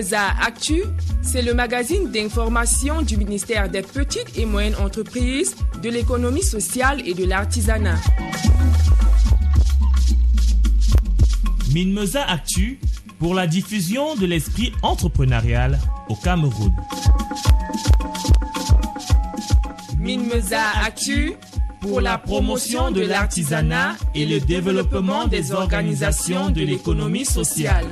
Mimeza Actu, c'est le magazine d'information du ministère des Petites et Moyennes Entreprises, de l'économie sociale et de l'artisanat. Minmeza Actu pour la diffusion de l'esprit entrepreneurial au Cameroun. Minmeza Actu pour la promotion de l'artisanat et le développement des organisations de l'économie sociale.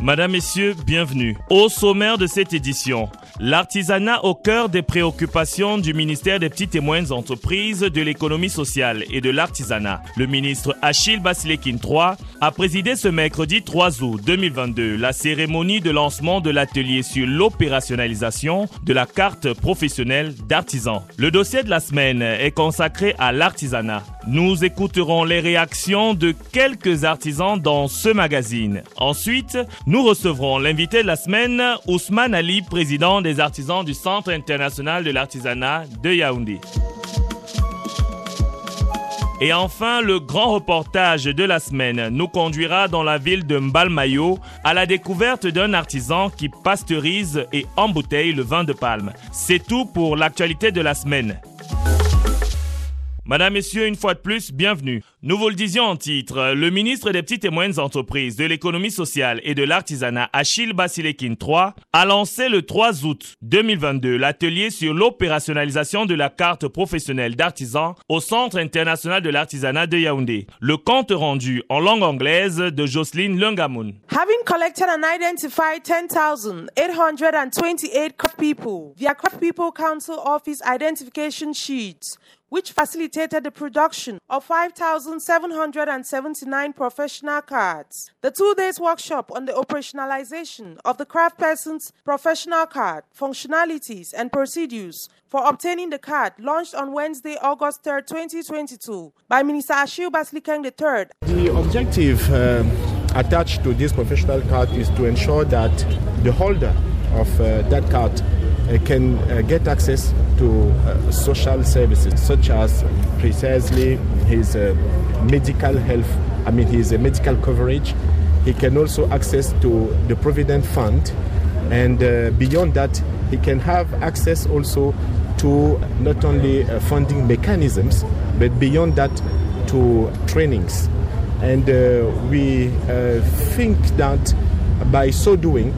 Madame, Messieurs, bienvenue. Au sommaire de cette édition, l'artisanat au cœur des préoccupations du ministère des petites et moyennes entreprises, de l'économie sociale et de l'artisanat. Le ministre Achille Basilekin III a présidé ce mercredi 3 août 2022 la cérémonie de lancement de l'atelier sur l'opérationnalisation de la carte professionnelle d'artisan. Le dossier de la semaine est consacré à l'artisanat. Nous écouterons les réactions de quelques artisans dans ce magazine. Ensuite, nous recevrons l'invité de la semaine, Ousmane Ali, président des artisans du Centre international de l'artisanat de Yaoundé. Et enfin, le grand reportage de la semaine nous conduira dans la ville de Mbalmayo à la découverte d'un artisan qui pasteurise et embouteille le vin de palme. C'est tout pour l'actualité de la semaine. Madame, Messieurs, une fois de plus, bienvenue. Nous vous le disions en titre, le ministre des Petites et Moyennes Entreprises, de l'économie sociale et de l'artisanat, Achille Basilekin III, a lancé le 3 août 2022 l'atelier sur l'opérationnalisation de la carte professionnelle d'artisan au Centre international de l'artisanat de Yaoundé. Le compte rendu en langue anglaise de Jocelyne Lungamoun. Having collected and identified 10,828 craft people via Craft People Council Office identification sheets, which facilitated the production of 5,779 professional cards. The two days workshop on the operationalization of the craft person's professional card, functionalities, and procedures for obtaining the card launched on Wednesday, August 3, 2022 by Minister Ashil Baslikeng III. The objective uh, attached to this professional card is to ensure that the holder of uh, that card can uh, get access to uh, social services such as precisely his medical health, I mean his medical coverage. He can also access to the provident fund and beyond that he can have access also to not only funding mechanisms but beyond that to trainings and uh, we uh, think that by so doing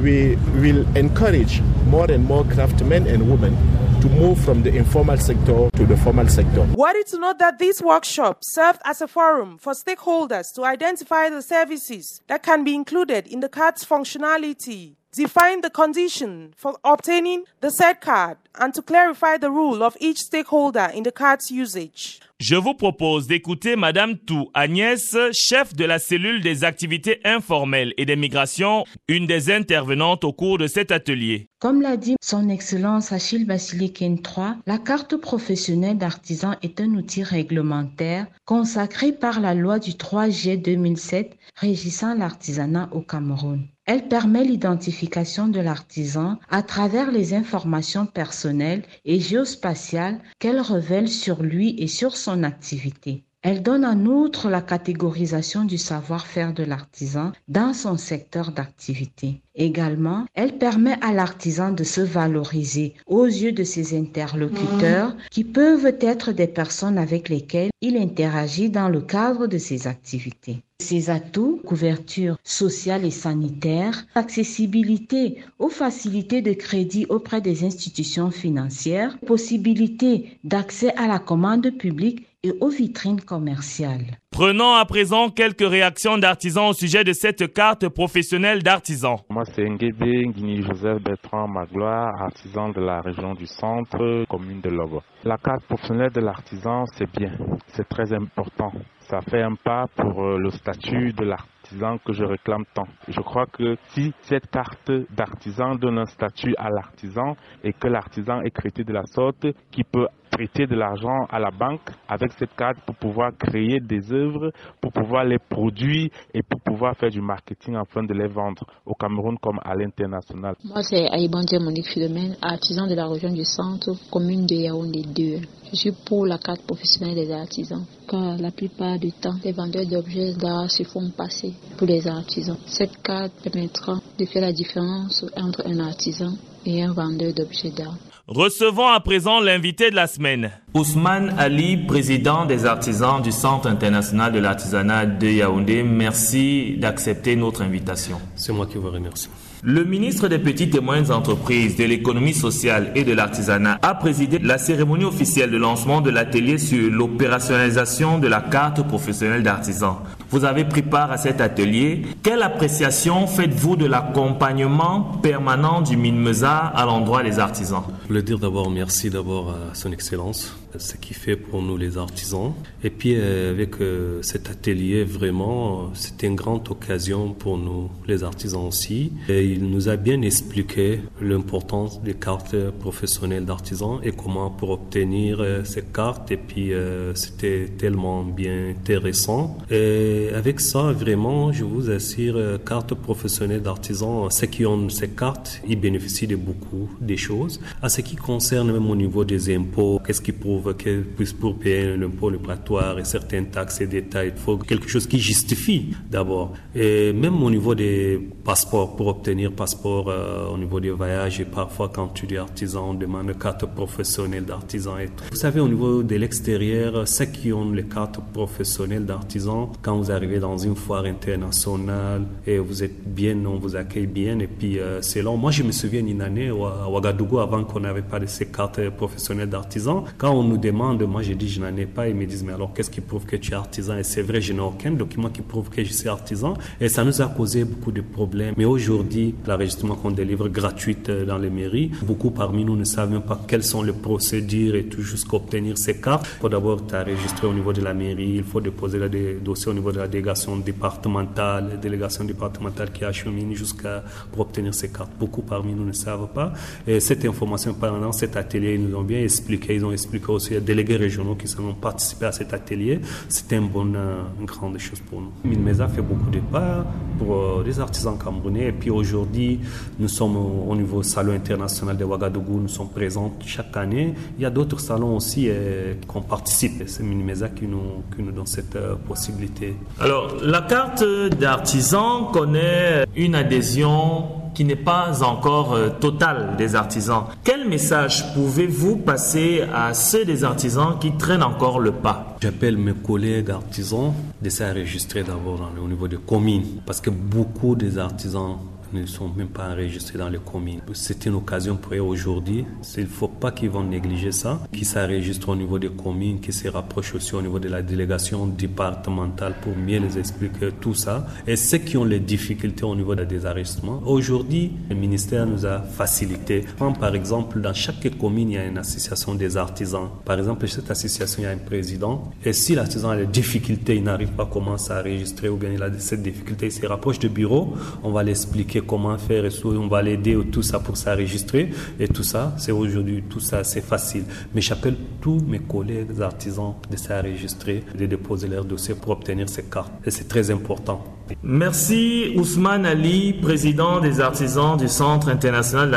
we will encourage more and more craftsmen and women to move from the informal sector to the formal sector. Worried to note that this workshop served as a forum for stakeholders to identify the services that can be included in the card's functionality, define the condition for obtaining the said card, and to clarify the role of each stakeholder in the card's usage. Je vous propose d'écouter Madame Tou Agnès, chef de la cellule des activités informelles et des migrations, une des intervenantes au cours de cet atelier. Comme l'a dit son Excellence Achille Vassiliken III, la carte professionnelle d'artisan est un outil réglementaire consacré par la loi du 3 juillet 2007 régissant l'artisanat au Cameroun. Elle permet l'identification de l'artisan à travers les informations personnelles et géospatiales qu'elle révèle sur lui et sur son activité. Elle donne en outre la catégorisation du savoir-faire de l'artisan dans son secteur d'activité. Également, elle permet à l'artisan de se valoriser aux yeux de ses interlocuteurs qui peuvent être des personnes avec lesquelles il interagit dans le cadre de ses activités. Ses atouts, couverture sociale et sanitaire, accessibilité aux facilités de crédit auprès des institutions financières, possibilité d'accès à la commande publique et aux vitrines commerciales. Prenons à présent quelques réactions d'artisans au sujet de cette carte professionnelle d'artisan. Moi, c'est Nguébé Nguini Joseph Bertrand Magloire, artisan de la région du centre, commune de Logo. La carte professionnelle de l'artisan, c'est bien, c'est très important. Ça fait un pas pour euh, le statut de l'artisan que je réclame tant. Je crois que si cette carte d'artisan donne un statut à l'artisan et que l'artisan est traité de la sorte, qui peut prêter de l'argent à la banque avec cette carte pour pouvoir créer des œuvres, pour pouvoir les produire et pour pouvoir faire du marketing afin de les vendre au Cameroun comme à l'international. Moi, c'est Aïbandia Monique Philomène, artisan de la région du centre, commune de Yaoundé 2. Je suis pour la carte professionnelle des artisans, car la plupart du temps, les vendeurs d'objets d'art se font passer pour les artisans. Cette carte permettra de faire la différence entre un artisan et un vendeur d'objets d'art. Recevons à présent l'invité de la semaine. Ousmane Ali, président des artisans du Centre international de l'artisanat de Yaoundé, merci d'accepter notre invitation. C'est moi qui vous remercie. Le ministre des Petites et Moyennes Entreprises, de l'économie sociale et de l'artisanat a présidé la cérémonie officielle de lancement de l'atelier sur l'opérationnalisation de la carte professionnelle d'artisan. Vous avez pris part à cet atelier. Quelle appréciation faites-vous de l'accompagnement permanent du MINMESA à l'endroit des artisans? Je voulais dire d'abord merci d'abord à son Excellence ce qu'il fait pour nous les artisans. Et puis euh, avec euh, cet atelier, vraiment, c'était une grande occasion pour nous les artisans aussi. Et il nous a bien expliqué l'importance des cartes professionnelles d'artisans et comment pour obtenir euh, ces cartes. Et puis c'était tellement bien intéressant. Et avec ça, vraiment, je vous assure, carte professionnelle d'artisans, ceux qui ont ces cartes, ils bénéficient de beaucoup des choses. Ce qui concerne même au niveau des impôts, qu'est-ce qui prouve que pour payer l'impôt obligatoire et certaines taxes et détails, il faut quelque chose qui justifie d'abord. Et même au niveau des passeports, pour obtenir passeport euh, au niveau des voyages, et parfois quand tu es artisan, on demande une carte professionnelle d'artisan et. Vous savez, au niveau de l'extérieur, ceux qui ont les cartes professionnelles d'artisan, quand vous arrivez dans une foire internationale et vous êtes bien, on vous accueille bien. Et puis, euh, c'est long. Moi, je me souviens une année à Ouagadougou, avant qu'on n'avait pas de ces cartes professionnelles d'artisan, quand on nous demande, moi je dis je n'en ai pas, ils me disent mais alors qu'est-ce qui prouve que tu es artisan? Et c'est vrai, je n'ai aucun document qui prouve que je suis artisan et ça nous a causé beaucoup de problèmes. Mais aujourd'hui, l'enregistrement qu'on délivre gratuit euh, dans les mairies, beaucoup parmi nous ne savent pas quelles sont les procédures et tout jusqu'à obtenir ces cartes. Il faut d'abord t'enregistrer au niveau de la mairie, il faut déposer le dossier au niveau de la délégation départementale, délégation départementale qui achemine jusqu'à obtenir ces cartes. Beaucoup parmi nous ne savent pas. Et cette information pendant cet atelier, ils nous ont bien expliqué, ils ont expliqué aussi les délégués régionaux qui ont participé à cet atelier. C'était une bonne, une grande chose pour nous. Minmesa fait beaucoup de pas pour euh, les artisans camerounais. Et puis aujourd'hui, nous sommes au, niveau salon international de Ouagadougou, nous sommes présents chaque année. Il y a d'autres salons aussi euh, qu'on participe. C'est Minmesa qui nous, qui nous donne cette euh, possibilité. Alors, la carte d'artisan connaît une adhésion qui n'est pas encore euh, total des artisans. Quel message pouvez-vous passer à ceux des artisans qui traînent encore le pas? J'appelle mes collègues artisans de s'enregistrer d'abord au niveau des communes parce que beaucoup des artisans ne sont même pas enregistrés dans les communes. C'est une occasion pour eux aujourd'hui. Il ne faut pas qu'ils vont négliger ça, qu'ils s'enregistrent au niveau des communes, qu'ils se rapprochent aussi au niveau de la délégation départementale pour mieux les expliquer tout ça. Et ceux qui ont les difficultés au niveau des enregistrements, aujourd'hui, le ministère nous a facilité. Par exemple, dans chaque commune, il y a une association des artisans. Par exemple, cette association, il y a un président. Et si l'artisan a des difficultés, il n'arrive pas à commencer à enregistrer ou bien il a cette difficulté, il se rapproche du bureau, on va l'expliquer comment faire et on va l'aider tout ça pour s'enregistrer et tout ça, c'est aujourd'hui, tout ça, c'est facile. Mais j'appelle tous mes collègues artisans de s'enregistrer, de déposer leur dossier pour obtenir ces cartes. Et c'est très important. Merci Ousmane Ali, président des artisans du Centre international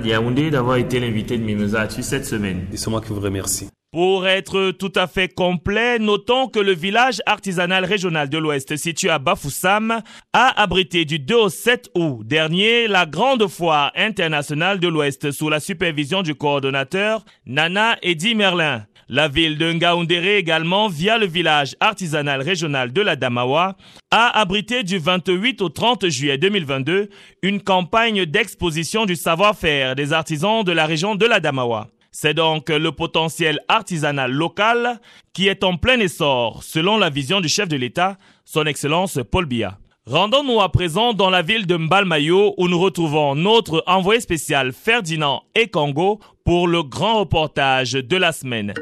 de Yaoundé, d'avoir été l'invité de Mimosa cette semaine. C'est moi qui vous remercie. Pour être tout à fait complet, notons que le village artisanal régional de l'Ouest situé à Bafoussam a abrité du 2 au 7 août dernier la grande foire internationale de l'Ouest sous la supervision du coordonnateur Nana Eddy Merlin. La ville de Ngaoundéré également, via le village artisanal régional de la Damawa, a abrité du 28 au 30 juillet 2022 une campagne d'exposition du savoir-faire des artisans de la région de la Damawa. C'est donc le potentiel artisanal local qui est en plein essor, selon la vision du chef de l'État, son Excellence Paul Biya. Rendons-nous à présent dans la ville de Mbalmayo où nous retrouvons notre envoyé spécial Ferdinand Ekongo pour le grand reportage de la semaine.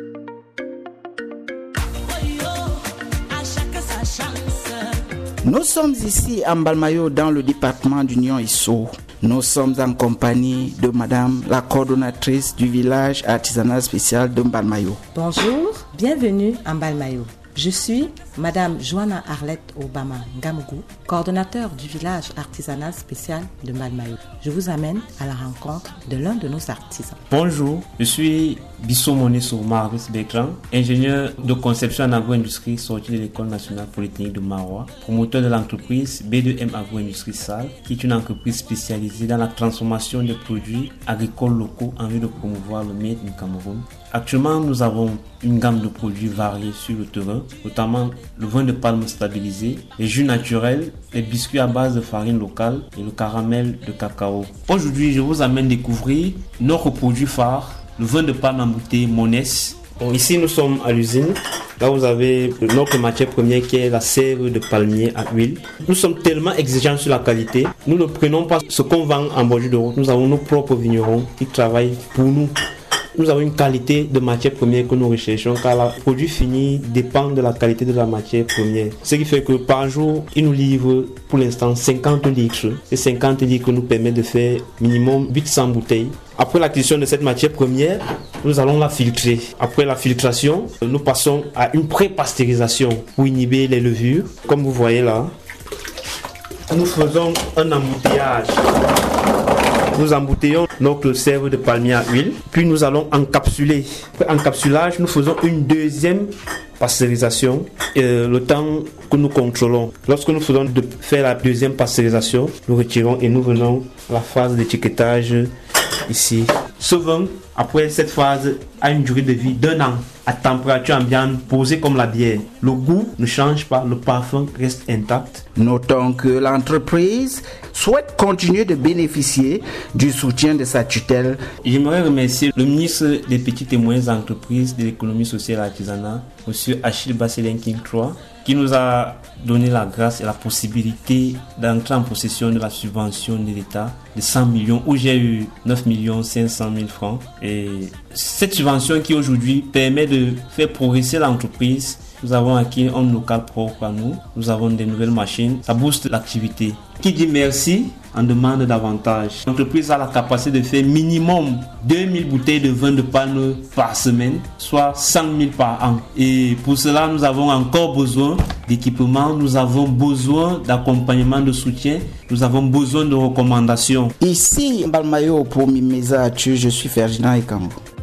Nous sommes ici à Mbalmayo dans le département d'Union Isso. Nous sommes en compagnie de Madame la coordonnatrice du village artisanal spécial de Mbalmayo. Bonjour, bienvenue à Mbalmayo. Je suis Madame Joanna Arlette Obama Ngamougou, coordonnateur du village artisanal spécial de Malmayo. Je vous amène à la rencontre de l'un de nos artisans. Bonjour, je suis Bissot Monesso Marius Bécran, ingénieur de conception en agro-industrie sorti de l'École nationale polytechnique de Marois, promoteur de l'entreprise B2M Agro-industrie Salle, qui est une entreprise spécialisée dans la transformation des produits agricoles locaux en vue de promouvoir le Made in Cameroun. Actuellement, nous avons une gamme de produits variés sur le terrain, notamment le vin de palme stabilisé, les jus naturels, les biscuits à base de farine locale et le caramel de cacao. Aujourd'hui, je vous amène découvrir notre produit phare, le vin de palme en bouteille Monès. ici, nous sommes à l'usine. Là, vous avez notre matière première qui est la sève de palmier à huile. Nous sommes tellement exigeants sur la qualité. Nous ne prenons pas ce qu'on vend en bordure de route. Nous avons nos propres vignerons qui travaillent pour nous nous avons une qualité de matière première que nous recherchons car le produit fini dépend de la qualité de la matière première. Ce qui fait que par jour, il nous livre pour l'instant 50 litres. Et 50 litres nous permet de faire minimum 800 bouteilles. Après l'acquisition de cette matière première, nous allons la filtrer. Après la filtration, nous passons à une pré-pasteurisation pour inhiber les levures. Comme vous voyez là, nous faisons un embouteillage nous embouteillons notre sève de palmier à huile, puis nous allons encapsuler. Après encapsulage, nous faisons une deuxième pasteurisation euh, le temps que nous contrôlons. Lorsque nous faisons faire la deuxième pasteurisation, nous retirons et nous venons à la phase d'étiquetage ici. Ce vin, après cette phase, a une durée de vie d'un an à température ambiante posée comme la bière. Le goût ne change pas, le parfum reste intact. Notons que l'entreprise souhaite continuer de bénéficier du soutien de sa tutelle. J'aimerais remercier le ministre des petites et moyennes entreprises de l'économie sociale et artisanale, M. Achille Basselin King 3, qui nous a donné la grâce et la possibilité d'entrer en possession de la subvention de l'État de 100 millions, où j'ai eu 9 millions 500 000 francs. Et cette subvention qui aujourd'hui permet de faire progresser l'entreprise nous avons acquis un local propre à nous. Nous avons des nouvelles machines. Ça booste l'activité. Qui dit merci en demande davantage. L'entreprise a la capacité de faire minimum 2000 bouteilles de vin de palme par semaine, soit 100 000 par an. Et pour cela, nous avons encore besoin d'équipement, nous avons besoin d'accompagnement, de soutien, nous avons besoin de recommandations. Ici, Balmayo pour Mimeza, je suis Ferdinand Ekambo.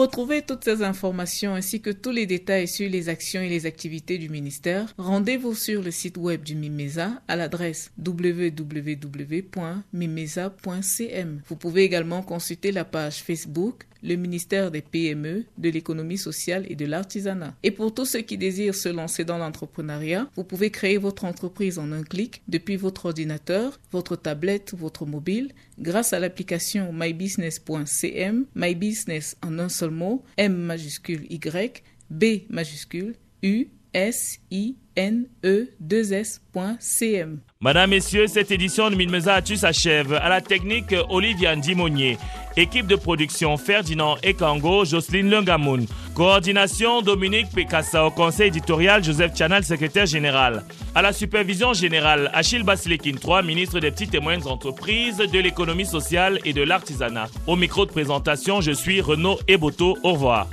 Retrouver toutes ces informations ainsi que tous les détails sur les actions et les activités du ministère, rendez-vous sur le site web du MIMESA à l'adresse www.mimesa.cm. Vous pouvez également consulter la page Facebook le ministère des PME, de l'économie sociale et de l'artisanat. Et pour tous ceux qui désirent se lancer dans l'entrepreneuriat, vous pouvez créer votre entreprise en un clic depuis votre ordinateur, votre tablette ou votre mobile grâce à l'application mybusiness.cm, mybusiness en un seul mot, M majuscule Y, B majuscule, U, S, I, N, E, 2 S.cm. Madame, Messieurs, cette édition de Atu s'achève. À la technique, Olivia Ndimonier. Équipe de production, Ferdinand Ekango, Jocelyne Lungamoun. Coordination, Dominique Pekassa. Au conseil éditorial, Joseph Chanal, secrétaire général. À la supervision générale, Achille Basilekin 3, ministre des petites et moyennes entreprises, de l'économie sociale et de l'artisanat. Au micro de présentation, je suis Renaud Eboto. Au revoir.